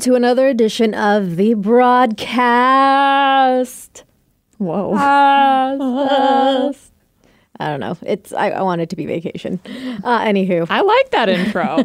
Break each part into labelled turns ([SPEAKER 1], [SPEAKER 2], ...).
[SPEAKER 1] Welcome to another edition of the broadcast. Whoa. I don't know. It's I, I want it to be vacation. Uh, anywho,
[SPEAKER 2] I like that intro.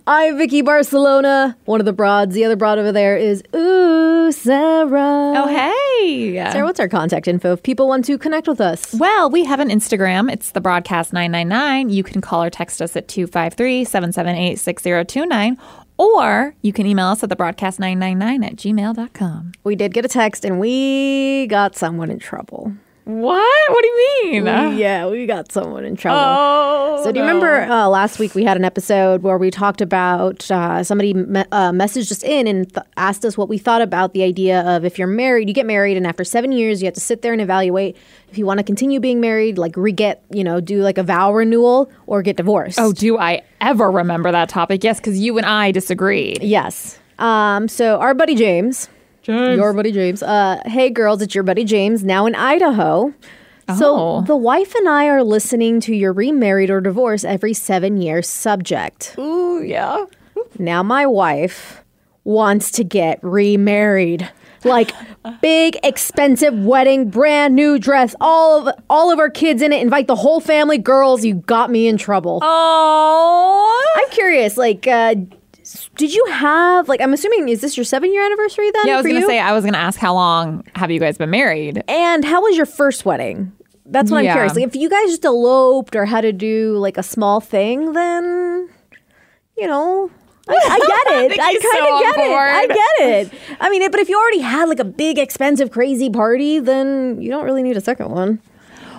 [SPEAKER 1] I'm Vicky Barcelona, one of the broads. The other broad over there is Ooh Sara.
[SPEAKER 2] oh, hey.
[SPEAKER 1] Sara, what's our contact info if people want to connect with us?
[SPEAKER 2] Well, we have an Instagram. It's the broadcast 999. You can call or text us at 253 778 6029. Or you can email us at the broadcast 999 at gmail.com.
[SPEAKER 1] We did get a text and we got someone in trouble.
[SPEAKER 2] What? What do you mean?
[SPEAKER 1] Yeah, we got someone in trouble.
[SPEAKER 2] Oh.
[SPEAKER 1] So do you
[SPEAKER 2] no.
[SPEAKER 1] remember uh, last week we had an episode where we talked about uh, somebody me- uh, messaged us in and th- asked us what we thought about the idea of if you're married, you get married, and after seven years you have to sit there and evaluate if you want to continue being married, like re-get, you know, do like a vow renewal or get divorced.
[SPEAKER 2] Oh, do I ever remember that topic? Yes, because you and I disagreed.
[SPEAKER 1] yes. Um, so our buddy James, your buddy James, uh, hey girls, it's your buddy James now in Idaho. So
[SPEAKER 2] Oh.
[SPEAKER 1] the wife and I are listening to your remarried or divorce every seven years subject.
[SPEAKER 2] Ooh, yeah.
[SPEAKER 1] Now my wife wants to get remarried. Like big expensive wedding, brand new dress, all of all of our kids in it, invite the whole family, girls, you got me in trouble.
[SPEAKER 2] Oh.
[SPEAKER 1] I'm curious, like uh did you have like I'm assuming is this your 7 year anniversary then
[SPEAKER 2] Yeah, I was to
[SPEAKER 1] you?
[SPEAKER 2] say, I was to ask how long have you guys been married?
[SPEAKER 1] and how was your first wedding? That's what
[SPEAKER 2] Yeah.
[SPEAKER 1] I'm curious. Like if you guys just eloped or had to do like a small thing, then you know, I, I get it.
[SPEAKER 2] think
[SPEAKER 1] I kind of
[SPEAKER 2] on
[SPEAKER 1] get it. I get it. I mean, but if you already had like a big, expensive, crazy party, then you don't really need a second one.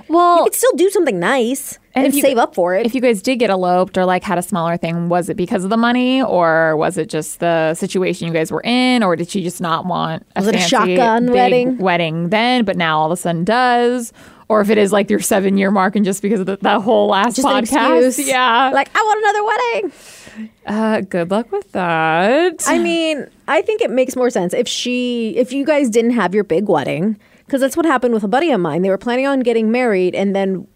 [SPEAKER 2] Well,
[SPEAKER 1] You could still do something nice and,
[SPEAKER 2] if you-
[SPEAKER 1] save up for it.
[SPEAKER 2] if you guys did get eloped or like had a smaller thing, was it because of the money or was it just the situation you guys were in, or did she just not want a
[SPEAKER 1] Was it a shotgun
[SPEAKER 2] big
[SPEAKER 1] wedding?
[SPEAKER 2] wedding then, but now all of a sudden does? Or if it is like your seven year mark and just because of the, that whole last
[SPEAKER 1] just
[SPEAKER 2] podcast, yeah.
[SPEAKER 1] Like, I want another wedding.
[SPEAKER 2] uh, good luck with that.
[SPEAKER 1] I mean, I think it makes more sense if she, if you guys didn't have your big wedding, because that's what happened with a buddy of mine. They were planning on getting married, and then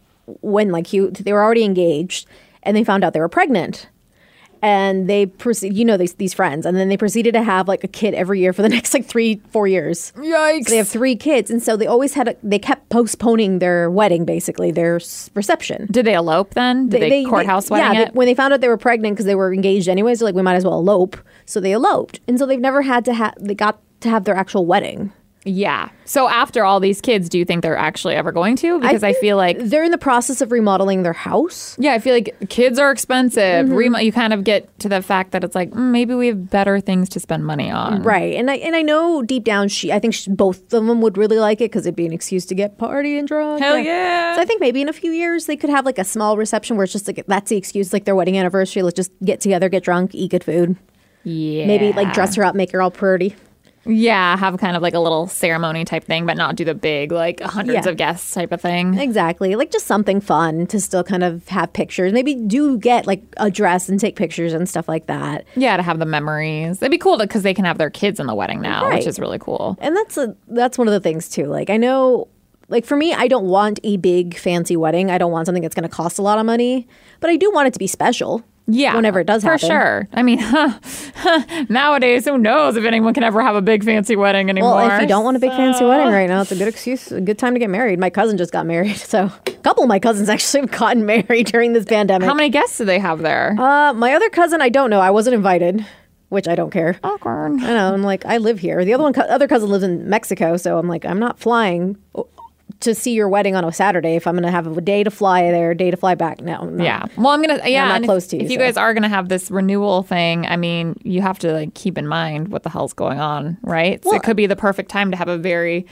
[SPEAKER 1] when like he, they were already engaged, and they found out they were pregnant, and they proceed, you know, these these friends, and then they proceeded to have like a kid every year for the next like three, four years.
[SPEAKER 2] Yikes.
[SPEAKER 1] So they have three kids, and so they always had, a, they kept postponing their wedding, basically their s- reception.
[SPEAKER 2] did they elope then? Did they, courthouse wedding
[SPEAKER 1] yeah,
[SPEAKER 2] it?
[SPEAKER 1] they- when they found out they were pregnant because they were engaged anyways, they're like, we might as well elope. So they eloped, and so they've never had to have. They got to have their actual wedding.
[SPEAKER 2] Yeah. So after all these kids, do you think they're actually ever going to? Because I,
[SPEAKER 1] think
[SPEAKER 2] feel like
[SPEAKER 1] they're in the process of remodeling their house.
[SPEAKER 2] Yeah, I feel like kids are expensive.
[SPEAKER 1] Mm-hmm.
[SPEAKER 2] Remo- you kind of get to the fact that it's like mm, maybe we have better things to spend money on.
[SPEAKER 1] Right, and I and I know deep down she, I think she, both of them would really like it because it'd be an excuse to get party and drunk.
[SPEAKER 2] Hell yeah.
[SPEAKER 1] So I think maybe in a few years they could have like a small reception where it's just like that's the excuse, like their wedding anniversary. Let's just get together, get drunk, eat good food,
[SPEAKER 2] Yeah.
[SPEAKER 1] maybe like dress her up, make her all pretty.
[SPEAKER 2] Yeah, have kind of like a little ceremony type thing, but not do the big like hundreds
[SPEAKER 1] Yeah.
[SPEAKER 2] of guests type of thing.
[SPEAKER 1] Exactly. Like just something fun to still kind of have pictures. Maybe do get like a dress and take pictures and stuff like that.
[SPEAKER 2] Yeah, to have the memories. It'd be cool because they can have their kids in the wedding now,
[SPEAKER 1] Right.
[SPEAKER 2] which is really cool.
[SPEAKER 1] And that's a that's one of the things too. Like I know like for me I don't want a big fancy wedding. I don't want something that's going to cost a lot of money, but I do want it to be special.
[SPEAKER 2] Yeah,
[SPEAKER 1] Whenever it does
[SPEAKER 2] for
[SPEAKER 1] happen.
[SPEAKER 2] sure. I mean, nowadays, who knows if anyone can ever have a big fancy wedding anymore?
[SPEAKER 1] Well, if you don't want a big fancy wedding right now, it's a good excuse, a good time to get married. My cousin just got married, so a couple of my cousins actually have gotten married during this pandemic.
[SPEAKER 2] how many guests do they have there?
[SPEAKER 1] uh, my other cousin, I don't know. I wasn't invited, which I don't care.
[SPEAKER 2] Awkward.
[SPEAKER 1] I know. I'm like, I live here. The other one, other cousin lives in Mexico, so I'm like, I'm not flying to see your wedding on a Saturday if I'm going to have a day to fly there, day to fly back. No, no.
[SPEAKER 2] Yeah. Well, I'm gonna. Yeah.
[SPEAKER 1] I'm not close
[SPEAKER 2] if,
[SPEAKER 1] to you,
[SPEAKER 2] If you guys are gonna have this renewal thing, I mean, you have to like keep in mind what the hell's going on, right? so
[SPEAKER 1] Well-
[SPEAKER 2] it could be the perfect time to have a very,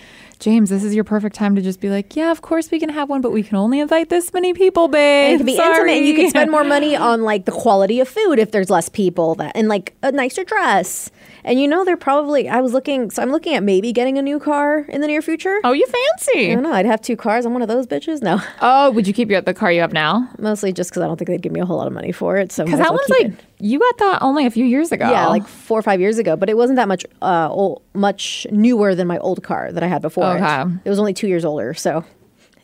[SPEAKER 2] James. This is your perfect time to just be like, yeah, of course we can have one, but we can only invite this many people, babe.
[SPEAKER 1] And it can be
[SPEAKER 2] Sorry.
[SPEAKER 1] intimate, and you can spend more money on like the quality of food if there's less people, that and like a nicer dress. And you know, they're probably. I was looking, so I'm looking at maybe getting a new car in the near future.
[SPEAKER 2] Oh, you fancy?
[SPEAKER 1] I don't know. I'd have two cars. I'm one of those bitches. No,
[SPEAKER 2] Oh, would you keep your the car you have now?
[SPEAKER 1] mostly just because I don't think they'd give me a whole lot of money for it. So
[SPEAKER 2] Because that
[SPEAKER 1] well
[SPEAKER 2] one's like
[SPEAKER 1] it.
[SPEAKER 2] You got that only a few years ago.
[SPEAKER 1] Yeah, like four or five years ago, but it wasn't that much uh old, much newer than my old car that I had before. it.
[SPEAKER 2] Okay.
[SPEAKER 1] It was only two years older, so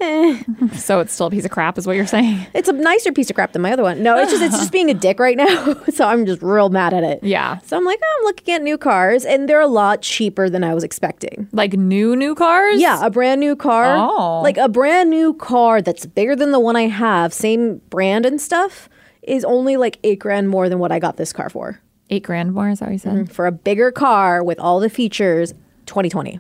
[SPEAKER 2] So it's still a piece of crap, is what you're saying?
[SPEAKER 1] It's a nicer piece of crap than my other one. No, it's just it's just being a dick right now. so I'm just real mad at it.
[SPEAKER 2] Yeah.
[SPEAKER 1] So I'm like, oh, I'm looking at new cars, and they're a lot cheaper than I was expecting.
[SPEAKER 2] Like new, new cars?
[SPEAKER 1] Yeah, a brand new car.
[SPEAKER 2] Oh.
[SPEAKER 1] Like a brand new car that's bigger than the one I have, same brand and stuff, is only like eight grand more than what I got this car for.
[SPEAKER 2] Eight grand more, is that what you said? Mm-hmm.
[SPEAKER 1] For a bigger car with all the features, 2020.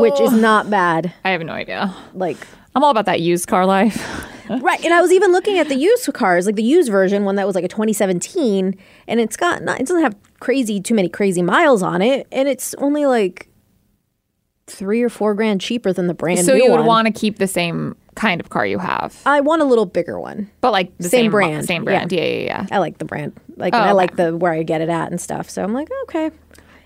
[SPEAKER 1] Which is not bad.
[SPEAKER 2] I have no idea.
[SPEAKER 1] Like,
[SPEAKER 2] I'm all about that used car life.
[SPEAKER 1] right. And I was even looking at the used cars, like the used version, one that was like a 2017, and it's got not, it doesn't have crazy, too many crazy miles on it, and it's only like three or four grand cheaper than the brand
[SPEAKER 2] so
[SPEAKER 1] new
[SPEAKER 2] you would
[SPEAKER 1] one.
[SPEAKER 2] want to keep the same kind of car you have,
[SPEAKER 1] I want a little bigger one.
[SPEAKER 2] but like the
[SPEAKER 1] Same
[SPEAKER 2] same,
[SPEAKER 1] brand,
[SPEAKER 2] Same brand. Yeah, yeah, yeah.
[SPEAKER 1] I like the brand. Like
[SPEAKER 2] Oh,
[SPEAKER 1] I
[SPEAKER 2] okay.
[SPEAKER 1] like the where I get it at and stuff. So I'm like, okay.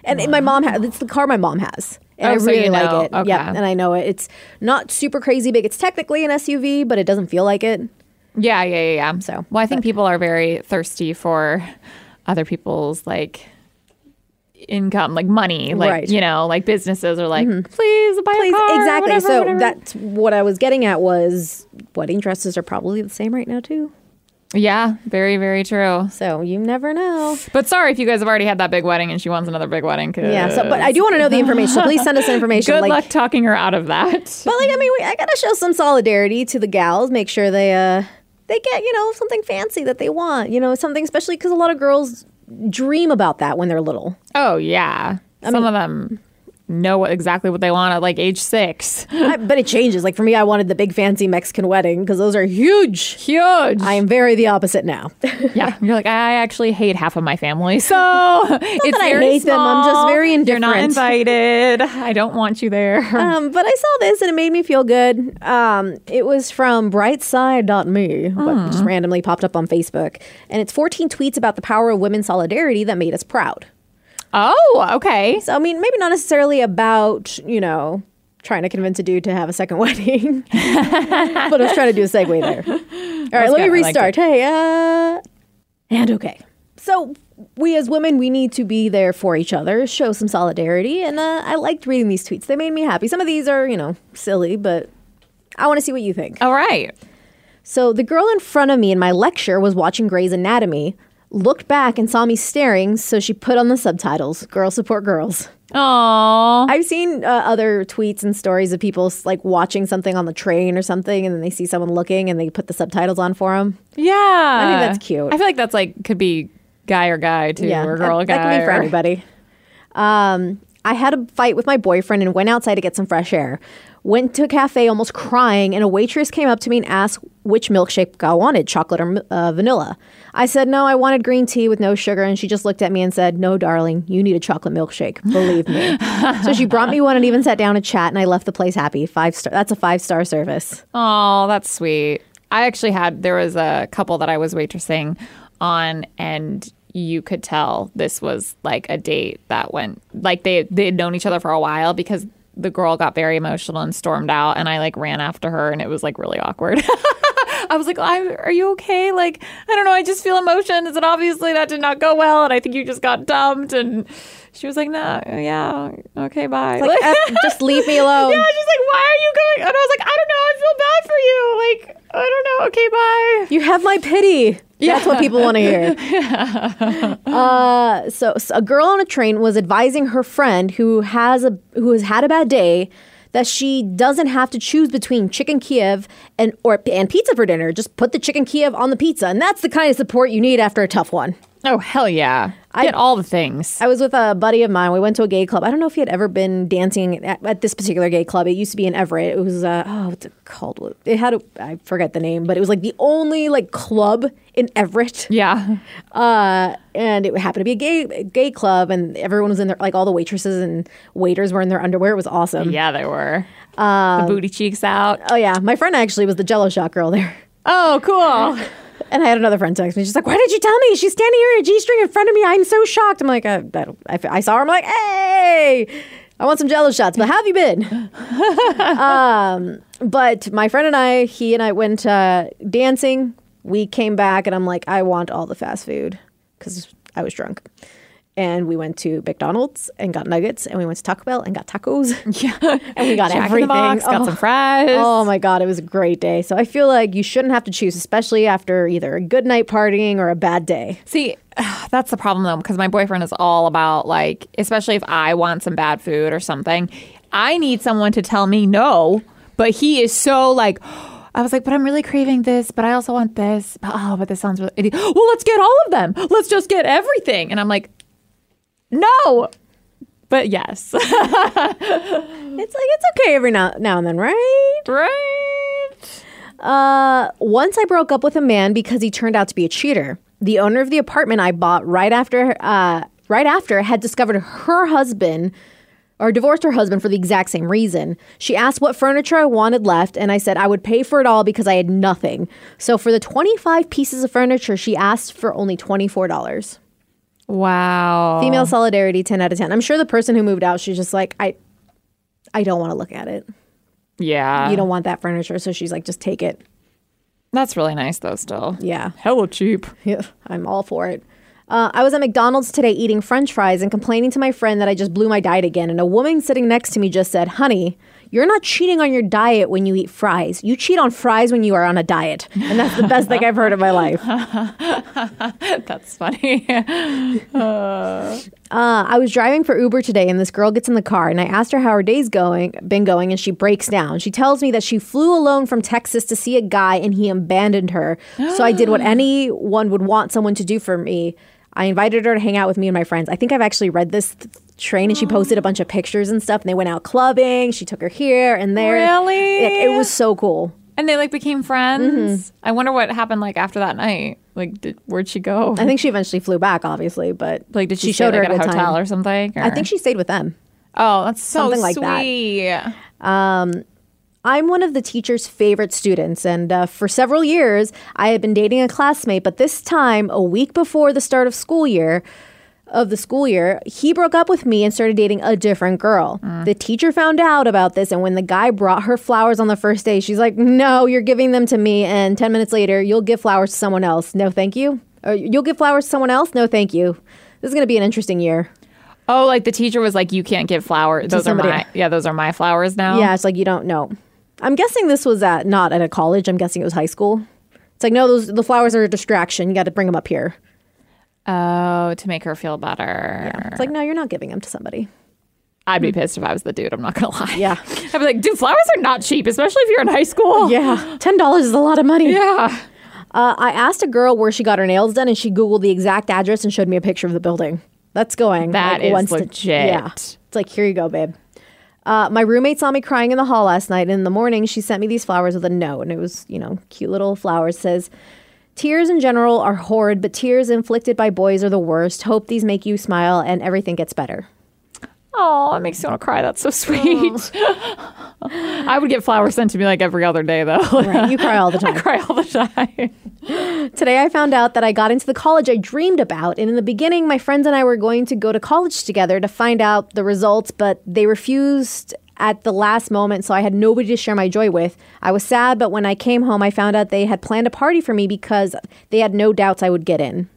[SPEAKER 1] And my mom has it's the car my mom has. And
[SPEAKER 2] Oh,
[SPEAKER 1] I
[SPEAKER 2] so
[SPEAKER 1] really
[SPEAKER 2] you know.
[SPEAKER 1] like it.
[SPEAKER 2] Okay.
[SPEAKER 1] Yeah. And I know it. It's not super crazy big. It's technically an SUV, but it doesn't feel like it.
[SPEAKER 2] Yeah, yeah, yeah, yeah.
[SPEAKER 1] So,
[SPEAKER 2] well, I think people are very thirsty for other people's like income, like money, like
[SPEAKER 1] Right.
[SPEAKER 2] you know, like businesses are like, please buy
[SPEAKER 1] Please,
[SPEAKER 2] a car,
[SPEAKER 1] exactly.
[SPEAKER 2] whatever,
[SPEAKER 1] so
[SPEAKER 2] whatever."
[SPEAKER 1] that's what I was getting at was wedding dresses are probably the same right now too.
[SPEAKER 2] yeah, very, very true.
[SPEAKER 1] So you never know.
[SPEAKER 2] But sorry if you guys have already had that big wedding and she wants another big wedding.
[SPEAKER 1] Yeah. So, but I do want to know the information. So please send us information.
[SPEAKER 2] Good
[SPEAKER 1] like,
[SPEAKER 2] luck talking her out of that.
[SPEAKER 1] But like, I mean, we, I gotta show some solidarity to the gals. Make sure they uh they get you know something fancy that they want. You know, something especially because a lot of girls dream about that when they're little.
[SPEAKER 2] Oh yeah, some of them know what, exactly what they want at like age six.
[SPEAKER 1] I, but it changes. Like for me, I wanted the big fancy Mexican wedding because those are huge.
[SPEAKER 2] Huge.
[SPEAKER 1] I am very the opposite now.
[SPEAKER 2] yeah, you're like I actually hate half of my family, so it's
[SPEAKER 1] I
[SPEAKER 2] very
[SPEAKER 1] hate them, I'm just
[SPEAKER 2] small.
[SPEAKER 1] very
[SPEAKER 2] You're not invited. I don't want you there.
[SPEAKER 1] um, but I saw this and it made me feel good. Um, it was from brightside.me, but just randomly popped up on Facebook. And it's 14 tweets about the power of women's solidarity that made us proud.
[SPEAKER 2] Oh, okay.
[SPEAKER 1] So, I mean, maybe not necessarily about, you know, trying to convince a dude to have a second wedding, but I was trying to do a segue there. All right, let me restart. Hey, uh, and okay. So, we as women, we need to be there for each other, show some solidarity. And uh, I liked reading these tweets. They made me happy. Some of these are, you know, silly, but I want to see what you think.
[SPEAKER 2] All right.
[SPEAKER 1] So the girl in front of me in my lecture was watching Grey's Anatomy, looked back and saw me staring, so she put on the subtitles Girl support girls.
[SPEAKER 2] Aww.
[SPEAKER 1] I've seen uh, other tweets and stories of people like watching something on the train or something, and then they see someone looking and they put the subtitles on for them.
[SPEAKER 2] Yeah.
[SPEAKER 1] I think that's cute.
[SPEAKER 2] I feel like that's like could be guy or guy too, or girl or
[SPEAKER 1] that,
[SPEAKER 2] guy.
[SPEAKER 1] that can be for
[SPEAKER 2] or-
[SPEAKER 1] anybody. Um, I had a fight with my boyfriend and went outside to get some fresh air. Went to a cafe almost crying, and a waitress came up to me and asked which milkshake I wanted, chocolate or uh, vanilla. I said, no, I wanted green tea with no sugar, and she just looked at me and said, no, darling, you need a chocolate milkshake. Believe me. so she brought me one and even sat down to chat, and I left the place happy. Five star. That's a five star service.
[SPEAKER 2] Oh, that's sweet. I actually had there was a couple that I was waitressing on and you could tell this was like a date that went like they they had known each other for a while because the girl got very emotional and stormed out and I like ran after her and it was like really awkward. I was like, "Are you okay?" Like, I don't know. I just feel emotions, and obviously that did not go well. And I think you just got dumped. And she was like, "No, yeah, okay, bye."
[SPEAKER 1] Like, just leave me alone.
[SPEAKER 2] Yeah, she's like, why are you going? And I was like, I don't know. I feel bad for you. Like, I don't know. Okay, bye.
[SPEAKER 1] You have my pity. That's what people want to hear. uh, so, so a girl on a train was advising her friend who has a who has had a bad day that she doesn't have to choose between chicken Kiev and or and pizza for dinner. Just put the chicken Kiev on the pizza, and that's the kind of support you need after a tough one.
[SPEAKER 2] Oh hell yeah! I get all the things.
[SPEAKER 1] I was with a buddy of mine. We went to a gay club. I don't know if he had ever been dancing at, at this particular gay club. It used to be in Everett. It was uh, oh, what's it called? It had a I forget the name, but it was like the only like club in Everett.
[SPEAKER 2] yeah.
[SPEAKER 1] Uh, and it happened to be a gay gay club, and everyone was in their like all the waitresses and waiters were in their underwear. It was awesome.
[SPEAKER 2] Yeah, they were. the booty cheeks out.
[SPEAKER 1] Oh yeah, my friend actually was the Jello shot girl there.
[SPEAKER 2] Oh, cool.
[SPEAKER 1] And I had another friend text me. She's like, "Why did you tell me? She's standing here in a g-string in front of me. I'm so shocked." I'm like, I, I, I, I saw her. I'm like, "Hey, I want some Jello shots." But how have you been? um, but my friend and I, he and I went uh, dancing. We came back, and I'm like, I want all the fast food because I was drunk. And we went to McDonald's and got nuggets, and we went to Taco Bell and got tacos.
[SPEAKER 2] Yeah.
[SPEAKER 1] and we got
[SPEAKER 2] Jack
[SPEAKER 1] everything.
[SPEAKER 2] Box, got
[SPEAKER 1] Oh.
[SPEAKER 2] some fries.
[SPEAKER 1] Oh my god, it was a great day. So I feel like you shouldn't have to choose, especially after either a good night partying or a bad day.
[SPEAKER 2] See, that's the problem though, because my boyfriend is all about like, especially if I want some bad food or something, I need someone to tell me no. But he is so like, I was like, but I'm really craving this, but I also want this. But, oh, but this sounds really. Well, let's get all of them. Let's just get everything. And I'm like, no. But yes,
[SPEAKER 1] It's like it's okay every now, now and then, right?
[SPEAKER 2] right.
[SPEAKER 1] Uh, once I broke up with a man because he turned out to be a cheater. The owner of the apartment I bought right after, uh, right after, had discovered her husband or divorced her husband for the exact same reason. She asked what furniture I wanted left, and I said I would pay for it all because I had nothing. So for the 25 pieces of furniture, she asked for only $24.
[SPEAKER 2] Wow.
[SPEAKER 1] Female solidarity, 10 out of 10. I'm sure the person who moved out, she's just like, I, I don't want to look at it.
[SPEAKER 2] Yeah.
[SPEAKER 1] You don't want that furniture, so she's like, just take it.
[SPEAKER 2] That's really nice though. Still.
[SPEAKER 1] Yeah.
[SPEAKER 2] Hella cheap.
[SPEAKER 1] Yeah, I'm all for it. Uh, I was at McDonald's today eating french fries and complaining to my friend that I just blew my diet again. And a woman sitting next to me just said, Honey, you're not cheating on your diet when you eat fries. You cheat on fries when you are on a diet. And that's the best thing I've heard in my life. Uh,
[SPEAKER 2] That's funny.
[SPEAKER 1] I was driving for Uber today and this girl gets in the car and I asked her how her day's going been going and she breaks down. She tells me that she flew alone from Texas to see a guy and he abandoned her. so I did what anyone would want someone to do for me. I invited her to hang out with me and my friends. I think I've actually read this th- train and she posted a bunch of pictures and stuff and they went out clubbing. She took her here and there.
[SPEAKER 2] Really?
[SPEAKER 1] Like, it was so cool.
[SPEAKER 2] And they like became friends.
[SPEAKER 1] Mm-hmm.
[SPEAKER 2] I wonder what happened like after that night. Like, did, where'd she go?
[SPEAKER 1] I think she eventually flew back, obviously, but
[SPEAKER 2] like, did she,
[SPEAKER 1] she
[SPEAKER 2] stay,
[SPEAKER 1] showed her
[SPEAKER 2] like,
[SPEAKER 1] a
[SPEAKER 2] at a hotel
[SPEAKER 1] time.
[SPEAKER 2] or something?
[SPEAKER 1] I think she stayed with them.
[SPEAKER 2] Oh, that's so
[SPEAKER 1] Something like that.
[SPEAKER 2] sweet.
[SPEAKER 1] I'm one of the teacher's favorite students, and uh, for several years, I had been dating a classmate. But this time, a week before the start of school year, of the school year, he broke up with me and started dating a different girl. Mm. The teacher found out about this, and when the guy brought her flowers on the first day, she's like, "No, you're giving them to me." And ten minutes later, you'll give flowers to someone else. No, thank you. Or you'll give flowers to someone else. No, thank you. This is going to be an interesting year.
[SPEAKER 2] Oh, like the teacher was like, you can't give flowers. Those are my yeah, those are my flowers now.
[SPEAKER 1] Yeah, it's like you don't know. I'm guessing this was at not at a college. I'm guessing it was high school. It's like no, those the flowers are a distraction. You got to bring them up here.
[SPEAKER 2] Oh, to make her feel better.
[SPEAKER 1] It's like no, you're not giving them to somebody.
[SPEAKER 2] I'd be pissed if I was the dude. I'm not gonna lie.
[SPEAKER 1] Yeah.
[SPEAKER 2] I'd be like, dude, flowers are not cheap, especially if you're in high school.
[SPEAKER 1] Yeah, ten dollars is a lot of money.
[SPEAKER 2] Yeah.
[SPEAKER 1] Uh, I asked a girl where she got her nails done, and she googled the exact address and showed me a picture of the building. That's going.
[SPEAKER 2] That
[SPEAKER 1] like,
[SPEAKER 2] is
[SPEAKER 1] once to-
[SPEAKER 2] legit.
[SPEAKER 1] yeah, it's like here you go, babe. Uh, my roommate saw me crying in the hall last night. And in the morning, she sent me these flowers with a note, and it was, you know, cute little flowers. Says, "Tears in general are horrid, but tears inflicted by boys are the worst. Hope these make you smile and everything gets better."
[SPEAKER 2] Oh, it makes you want to cry. That's so sweet. I would get flowers sent to me like every other day, though.
[SPEAKER 1] Right? You cry all the
[SPEAKER 2] I
[SPEAKER 1] time.
[SPEAKER 2] cry all the time.
[SPEAKER 1] Today, I found out that I got into the college I dreamed about. And in the beginning, my friends and I were going to go to college together to find out the results, but they refused at the last moment, so I had nobody to share my joy with. I was sad, but when I came home, I found out they had planned a party for me because they had no doubts I would get in.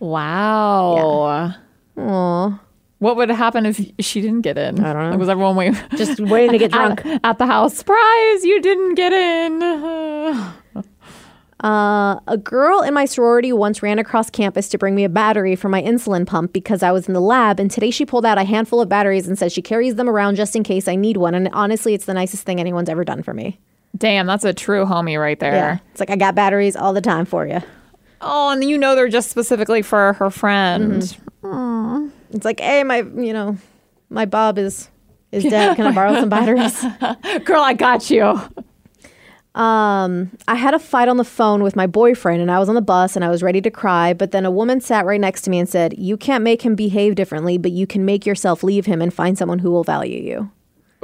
[SPEAKER 2] Wow.
[SPEAKER 1] Aw.
[SPEAKER 2] What would happen if she didn't get in? I
[SPEAKER 1] don't know.
[SPEAKER 2] Like, was everyone waiting
[SPEAKER 1] Just waiting to get drunk.
[SPEAKER 2] at, at the house? Surprise! You didn't get in.
[SPEAKER 1] Uh, a girl in my sorority once ran across campus to bring me a battery for my insulin pump because I was in the lab, and today she pulled out a handful of batteries and says she carries them around just in case I need one. And honestly, it's the nicest thing anyone's ever done for me.
[SPEAKER 2] Damn, that's a true homie right there.
[SPEAKER 1] Yeah. It's like I got batteries all the time for you.
[SPEAKER 2] Oh, and you know they're just specifically for her friend.
[SPEAKER 1] Mm-hmm. It's like, hey, my you know, my Bob is is dead. Can I borrow some batteries?
[SPEAKER 2] Girl, I got you.
[SPEAKER 1] Um, I had a fight on the phone with my boyfriend and I was on the bus and I was ready to cry, but then a woman sat right next to me and said, You can't make him behave differently, but you can make yourself leave him and find someone who will value you.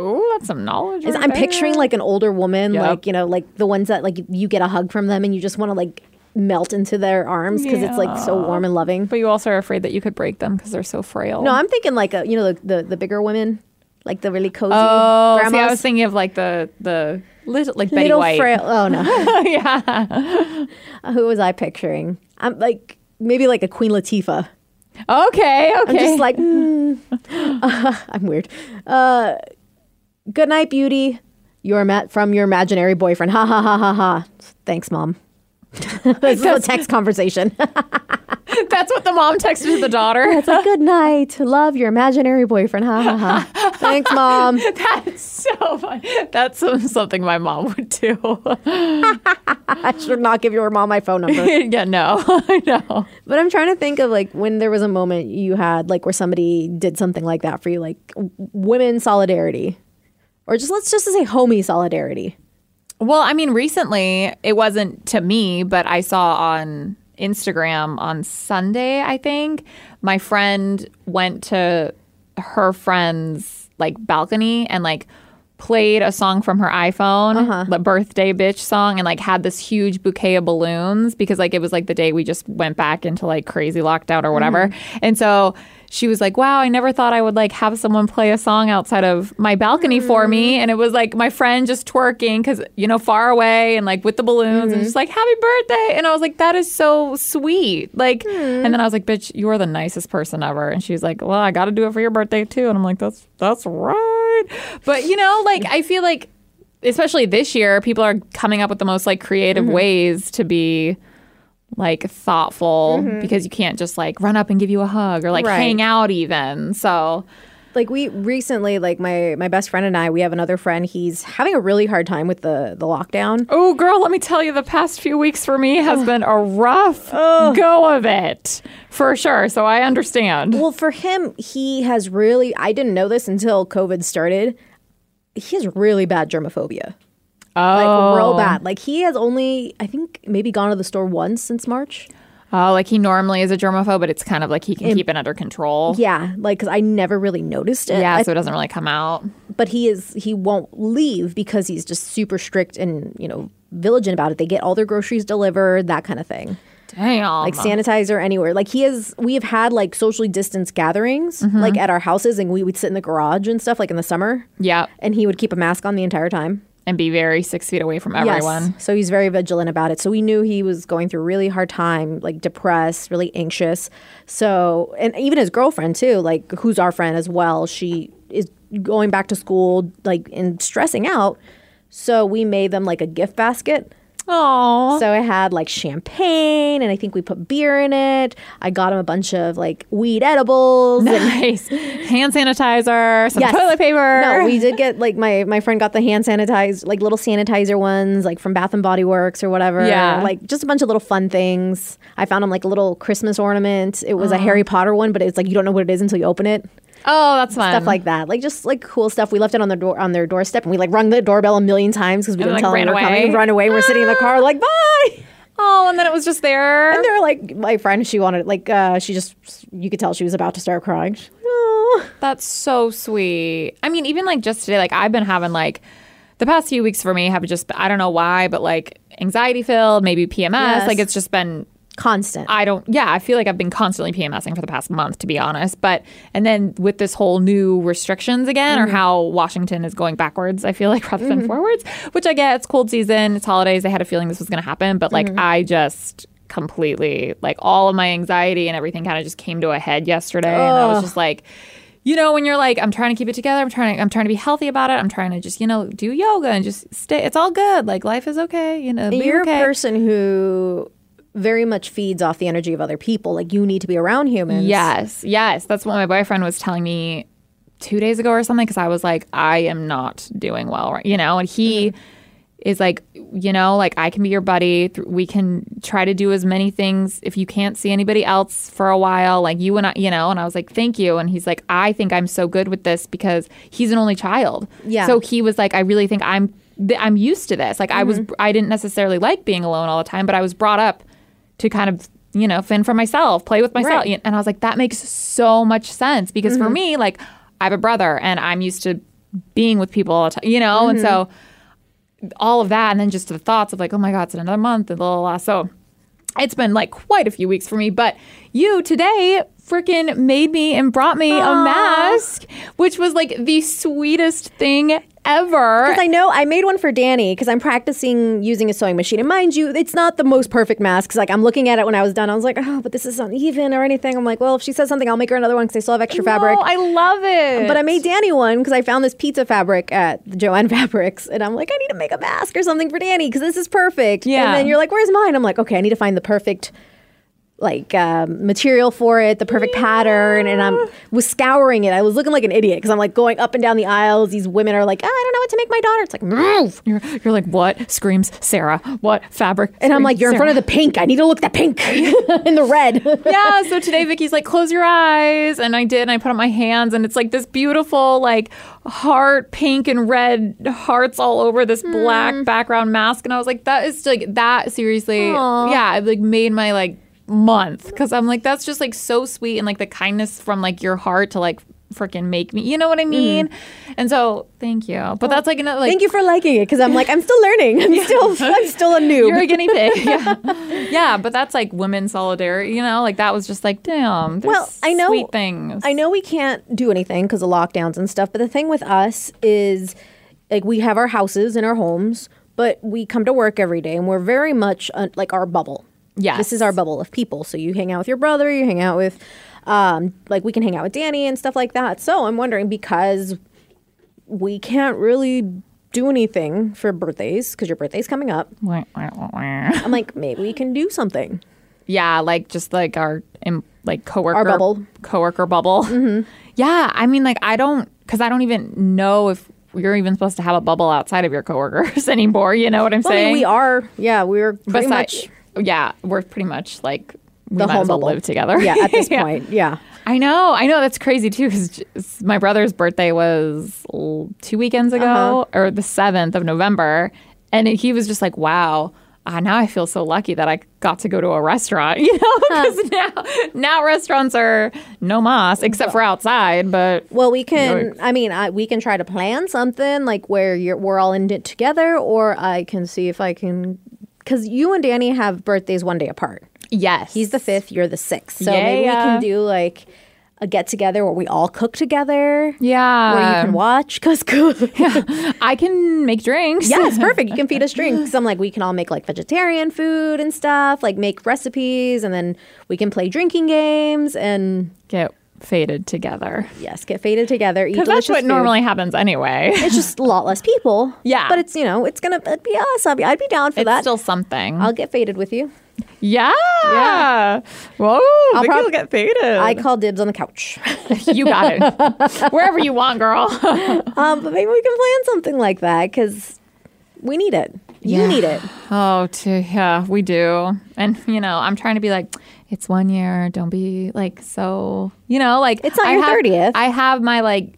[SPEAKER 2] Ooh, that's some knowledge. Right
[SPEAKER 1] I'm
[SPEAKER 2] there.
[SPEAKER 1] picturing like an older woman,
[SPEAKER 2] Yep.
[SPEAKER 1] like, you know, like the ones that like you get a hug from them and you just want to like melt into their arms because it's like so warm and loving.
[SPEAKER 2] But you also are afraid that you could break them because they're so frail.
[SPEAKER 1] No, I'm thinking like a, you know, the, the, the bigger women, like the really cozy
[SPEAKER 2] Oh, see, I was thinking of like the the little like Betty
[SPEAKER 1] little
[SPEAKER 2] White.
[SPEAKER 1] frail. Oh no.
[SPEAKER 2] yeah.
[SPEAKER 1] Who was I picturing? I'm like maybe like a Queen Latifah.
[SPEAKER 2] Okay, okay.
[SPEAKER 1] I'm just like, mm. I'm weird. Uh, good night, beauty. You're met from your imaginary boyfriend. Ha ha ha ha ha. Thanks, mom. this is a text conversation.
[SPEAKER 2] That's what the mom texted to the daughter.
[SPEAKER 1] it's like, good night. Love your imaginary boyfriend. Ha ha ha. Thanks, mom.
[SPEAKER 2] That's so fun. That's something my mom would do.
[SPEAKER 1] I should not give your mom my phone number.
[SPEAKER 2] yeah, no, I know.
[SPEAKER 1] But I'm trying to think of like when there was a moment you had like where somebody did something like that for you, like w- women solidarity, or just let's just say homie solidarity.
[SPEAKER 2] Well, I mean, recently it wasn't to me, but I saw on Instagram on Sunday, I think, my friend went to her friend's like balcony and like played a song from her iPhone, uh-huh. the birthday bitch song, and like had this huge bouquet of balloons because like it was like the day we just went back into like crazy lockdown or whatever. Mm-hmm. And so she was like, Wow, I never thought I would like have someone play a song outside of my balcony for me. Mm-hmm. And it was like my friend just twerking because, you know, far away and like with the balloons and mm-hmm. just like, Happy birthday. And I was like, That is so sweet. Like, and then I was like, Bitch, you are the nicest person ever. And she was like, Well, I got to do it for your birthday too. And I'm like, That's, that's right. But, you know, like, I feel like, especially this year, people are coming up with the most like creative mm-hmm. ways to be like thoughtful mm-hmm. because you can't just like run up and give you a hug or like
[SPEAKER 1] Right.
[SPEAKER 2] hang out even. So
[SPEAKER 1] Like we recently, like my my best friend and I, we have another friend. He's having a really hard time with the the lockdown.
[SPEAKER 2] Oh, girl, let me tell you, the past few weeks for me has been a rough go of it for sure. So I understand.
[SPEAKER 1] Well, for him, he has really. I didn't know this until COVID started. He has really bad germophobia. Like
[SPEAKER 2] Oh,
[SPEAKER 1] real bad. Like he has only, I think, maybe gone to the store once since March.
[SPEAKER 2] Oh, like he normally is a germaphobe, but it's kind of like he can keep it under control.
[SPEAKER 1] Yeah, like because I never really noticed it.
[SPEAKER 2] Yeah,
[SPEAKER 1] I
[SPEAKER 2] so it doesn't really come out.
[SPEAKER 1] but he is he won't leave because he's just super strict and you know vigilant about it. They get all their groceries delivered, that kind of thing.
[SPEAKER 2] Damn.
[SPEAKER 1] Like sanitizer anywhere. Like he is. We have had like socially distanced gatherings,
[SPEAKER 2] Mm-hmm.
[SPEAKER 1] like at our houses, and we would sit in the garage and stuff, like in the summer.
[SPEAKER 2] yeah.
[SPEAKER 1] And he would keep a mask on the entire time.
[SPEAKER 2] And be very six feet away from everyone.
[SPEAKER 1] Yes. So he's very vigilant about it. So we knew he was going through a really hard time, like depressed, really anxious. So, and even his girlfriend too, like who's our friend as well, she is going back to school, like and stressing out. So we made them like a gift basket.
[SPEAKER 2] Oh.
[SPEAKER 1] So I had like champagne and I think we put beer in it. I got him a bunch of like weed edibles. and-
[SPEAKER 2] Nice. Hand sanitizer, some
[SPEAKER 1] Yes.
[SPEAKER 2] toilet paper.
[SPEAKER 1] No, we did get like my my friend got the hand sanitizer, like little sanitizer ones, like from Bath and Body Works or whatever.
[SPEAKER 2] Yeah.
[SPEAKER 1] like just a bunch of little fun things. I found him like a little Christmas ornament. It was a Harry Potter one, but it's like you don't know what it is until you open it.
[SPEAKER 2] Oh, that's fun.
[SPEAKER 1] Stuff like that, like just like cool stuff. We left it on their door on their doorstep, and we like rung the doorbell a million times because we
[SPEAKER 2] And,
[SPEAKER 1] didn't
[SPEAKER 2] like,
[SPEAKER 1] tell them we were coming.
[SPEAKER 2] away.
[SPEAKER 1] Run away. We're sitting in the car, like bye.
[SPEAKER 2] Oh, and then it was just there.
[SPEAKER 1] And they're like my friend. She wanted like uh, she just you could tell she was about to start crying. She- "Oh."
[SPEAKER 2] That's so sweet. I mean, even like just today, like I've been having like the past few weeks for me have just I don't know why, but like anxiety filled, maybe PMS.
[SPEAKER 1] Yes.
[SPEAKER 2] Like it's just been
[SPEAKER 1] Constant.
[SPEAKER 2] I don't yeah, I feel like I've been constantly PMSing for the past month to be honest. But and then with this whole new restrictions again or mm-hmm. how Washington is going backwards, I feel like rather than mm-hmm. forwards, which I get it's cold season, it's holidays, I had a feeling this was going to happen, but like mm-hmm. I just completely like all of my anxiety and everything kind of just came to a head yesterday and I was just like you know when you're like i'm trying to keep it together i'm trying to i'm trying to be healthy about it i'm trying to just you know do yoga and just stay it's all good like life is okay you know be
[SPEAKER 1] You're
[SPEAKER 2] okay.
[SPEAKER 1] a person who very much feeds off the energy of other people. Like you need to be around humans.
[SPEAKER 2] Yes, yes. That's what my boyfriend was telling me two days ago or something because I was like, I am not doing well, right? You know, and he is like, you know, like I can be your buddy. We can try to do as many things if you can't see anybody else for a while, like you and I, you know. And I was like, thank you. And he's like, I think I'm so good with this because he's an only child.
[SPEAKER 1] Yeah.
[SPEAKER 2] So he was like, I really think I'm. I'm used to this. Like I was,
[SPEAKER 1] Mm-hmm.
[SPEAKER 2] I didn't necessarily like being alone all the time, but I was brought up to kind of you know fend for myself play with myself.
[SPEAKER 1] Right.
[SPEAKER 2] and i was like that makes so much sense because for mm-hmm. me like i have a brother and i'm used to being with people all the time you know? And so mm-hmm. all of that and then just the thoughts of like oh my god it's another month and blah, blah, blah. so it's been like quite a few weeks for me but you today freaking made me and brought me a mask which was like the sweetest thing ever.
[SPEAKER 1] Because I know I made one for Danny because I'm practicing using a sewing machine. And mind you, it's not the most perfect mask. Cause like I'm looking at it when I was done. I was like, oh, but this is uneven or anything. I'm like, well, if she says something, I'll make her another one because I still have extra fabric.
[SPEAKER 2] No, I love it.
[SPEAKER 1] But I made Danny one because I found this pizza fabric at the Jo-Ann Fabrics, and I'm like, I need to make a mask or something for Danny because this is perfect.
[SPEAKER 2] Yeah.
[SPEAKER 1] And then you're like, Where's mine? I'm like, Okay, I need to find the perfect like um, material for it, the perfect pattern, and I'm was scouring it. I was looking like an idiot because I'm like going up and down the aisles. These women are like, oh, I don't know what to make my daughter. It's like move,
[SPEAKER 2] You're, you're like, what screams Sara? What fabric?
[SPEAKER 1] and I'm like, you're in front of the pink. I need to look the pink in the red.
[SPEAKER 2] yeah. So today Vicky's like, close your eyes, and I did, and I put on my hands, and it's like this beautiful like heart, pink and red hearts all over this black background mask, and I was like, that is like that seriously,
[SPEAKER 1] Aw.
[SPEAKER 2] yeah, it like made my like month because I'm like, that's just like so sweet and like the kindness from like your heart to like freaking make me, you know what I mean? And so thank you, but that's like another like.
[SPEAKER 1] Thank you for liking it because I'm like I'm still learning. I'm still I'm still a noob.
[SPEAKER 2] You're a guinea pig. Yeah. yeah, but that's like women solidarity, you know? Like that was just like, damn.
[SPEAKER 1] Well, I know-
[SPEAKER 2] sweet things.
[SPEAKER 1] I know we can't do anything because of lockdowns and stuff, but the thing with us is like we have our houses and our homes, but we come to work every day and we're very much uh, like our bubble.
[SPEAKER 2] Yes.
[SPEAKER 1] This is our bubble of people. So you hang out with your brother, you hang out with, um, like we can hang out with Danny and stuff like that. So I'm wondering because we can't really do anything for birthdays because your birthday's coming up. I'm like, maybe we can do something.
[SPEAKER 2] Yeah, like just like our like coworker
[SPEAKER 1] Our bubble. Mm-hmm.
[SPEAKER 2] coworker bubble. Yeah, I mean like I don't cuz I don't even know if you're even supposed to have a bubble outside of your coworkers anymore, you know what I'm
[SPEAKER 1] Well, I
[SPEAKER 2] saying?
[SPEAKER 1] mean, we are, yeah, we're pretty much
[SPEAKER 2] Yeah, we're pretty much like we
[SPEAKER 1] the
[SPEAKER 2] might
[SPEAKER 1] home
[SPEAKER 2] as well live together.
[SPEAKER 1] Yeah, at this
[SPEAKER 2] Yeah.
[SPEAKER 1] point, yeah.
[SPEAKER 2] I know, I know. That's crazy too, because my brother's birthday was two weekends ago,
[SPEAKER 1] Uh-huh.
[SPEAKER 2] or the seventh of November, and he was just like, "Wow, uh, now I feel so lucky that I got to go to a restaurant." You know, because now now restaurants are no mas except for outside. But
[SPEAKER 1] Well, we can. I mean, I, we can try to plan something like where you're, we're all in it together, or I can see if I can. Because you and Danny have birthdays one day apart.
[SPEAKER 2] yes,
[SPEAKER 1] He's the fifth, you're the sixth. So maybe we can do like a get together where we all cook together.
[SPEAKER 2] yeah.
[SPEAKER 1] Where you can watch Cause cook.
[SPEAKER 2] I can make drinks.
[SPEAKER 1] yes, perfect. You can feed us drinks. I'm like, we can all make like vegetarian food and stuff, like make recipes, and then we can play drinking games and
[SPEAKER 2] get faded together
[SPEAKER 1] yes, get faded together.
[SPEAKER 2] Because that's what
[SPEAKER 1] food.
[SPEAKER 2] normally happens anyway.
[SPEAKER 1] It's just a lot less people.
[SPEAKER 2] Yeah.
[SPEAKER 1] But it's, you know, it's to be us. I'd be, I'd be down for
[SPEAKER 2] It's
[SPEAKER 1] that.
[SPEAKER 2] still something.
[SPEAKER 1] I'll get faded with you.
[SPEAKER 2] Yeah.
[SPEAKER 1] Yeah.
[SPEAKER 2] Whoa.
[SPEAKER 1] I'll
[SPEAKER 2] Vicky
[SPEAKER 1] prob-
[SPEAKER 2] will get faded.
[SPEAKER 1] I call dibs on the couch.
[SPEAKER 2] you got it. Wherever you want, girl.
[SPEAKER 1] um, but maybe we can plan something like that because we need it. You
[SPEAKER 2] Yeah.
[SPEAKER 1] need it.
[SPEAKER 2] oh, to, yeah, we do. And, you know, I'm trying to be like, it's one year. Don't be like so, you know, like
[SPEAKER 1] It's not
[SPEAKER 2] I
[SPEAKER 1] your 30th.
[SPEAKER 2] I have my like,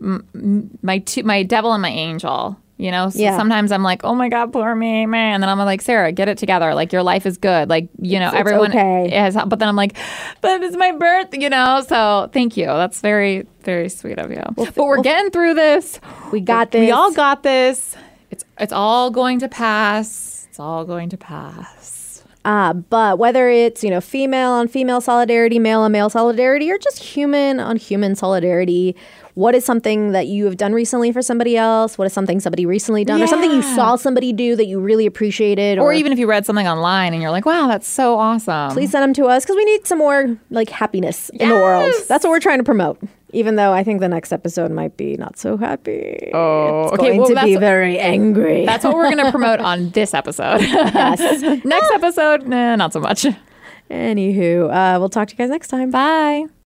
[SPEAKER 2] m- my two, my devil and my angel. You know, so
[SPEAKER 1] Yeah.
[SPEAKER 2] sometimes I'm like, oh my God, poor me, man. And then I'm like, Sara, get it together. Like, your life is good. Like, you know,
[SPEAKER 1] It's- it's
[SPEAKER 2] everyone
[SPEAKER 1] okay.
[SPEAKER 2] has, but then I'm like, but it's my birth, you know? So thank you. That's very, very sweet of you. but we're getting through this.
[SPEAKER 1] We got
[SPEAKER 2] We
[SPEAKER 1] this.
[SPEAKER 2] We all got this. It's it's all going to pass. It's all going to pass.
[SPEAKER 1] Uh, but whether it's, you know, female on female solidarity, male on male solidarity, or just human on human solidarity, what is something that you have done recently for somebody else? What is something somebody recently done? Or something you saw somebody do that you really appreciated?
[SPEAKER 2] Or even if you read something online and you're like, wow, that's so awesome.
[SPEAKER 1] please send them to us because we need some more like happiness in the world. That's what we're trying to promote. Even though I think the next episode might be not so happy.
[SPEAKER 2] Oh,
[SPEAKER 1] it's
[SPEAKER 2] okay,
[SPEAKER 1] going
[SPEAKER 2] well,
[SPEAKER 1] to be very angry.
[SPEAKER 2] That's what we're going to promote on this episode.
[SPEAKER 1] yes.
[SPEAKER 2] Next episode, nah, not so much.
[SPEAKER 1] Anywho, uh, we'll talk to you guys next time.
[SPEAKER 2] Bye.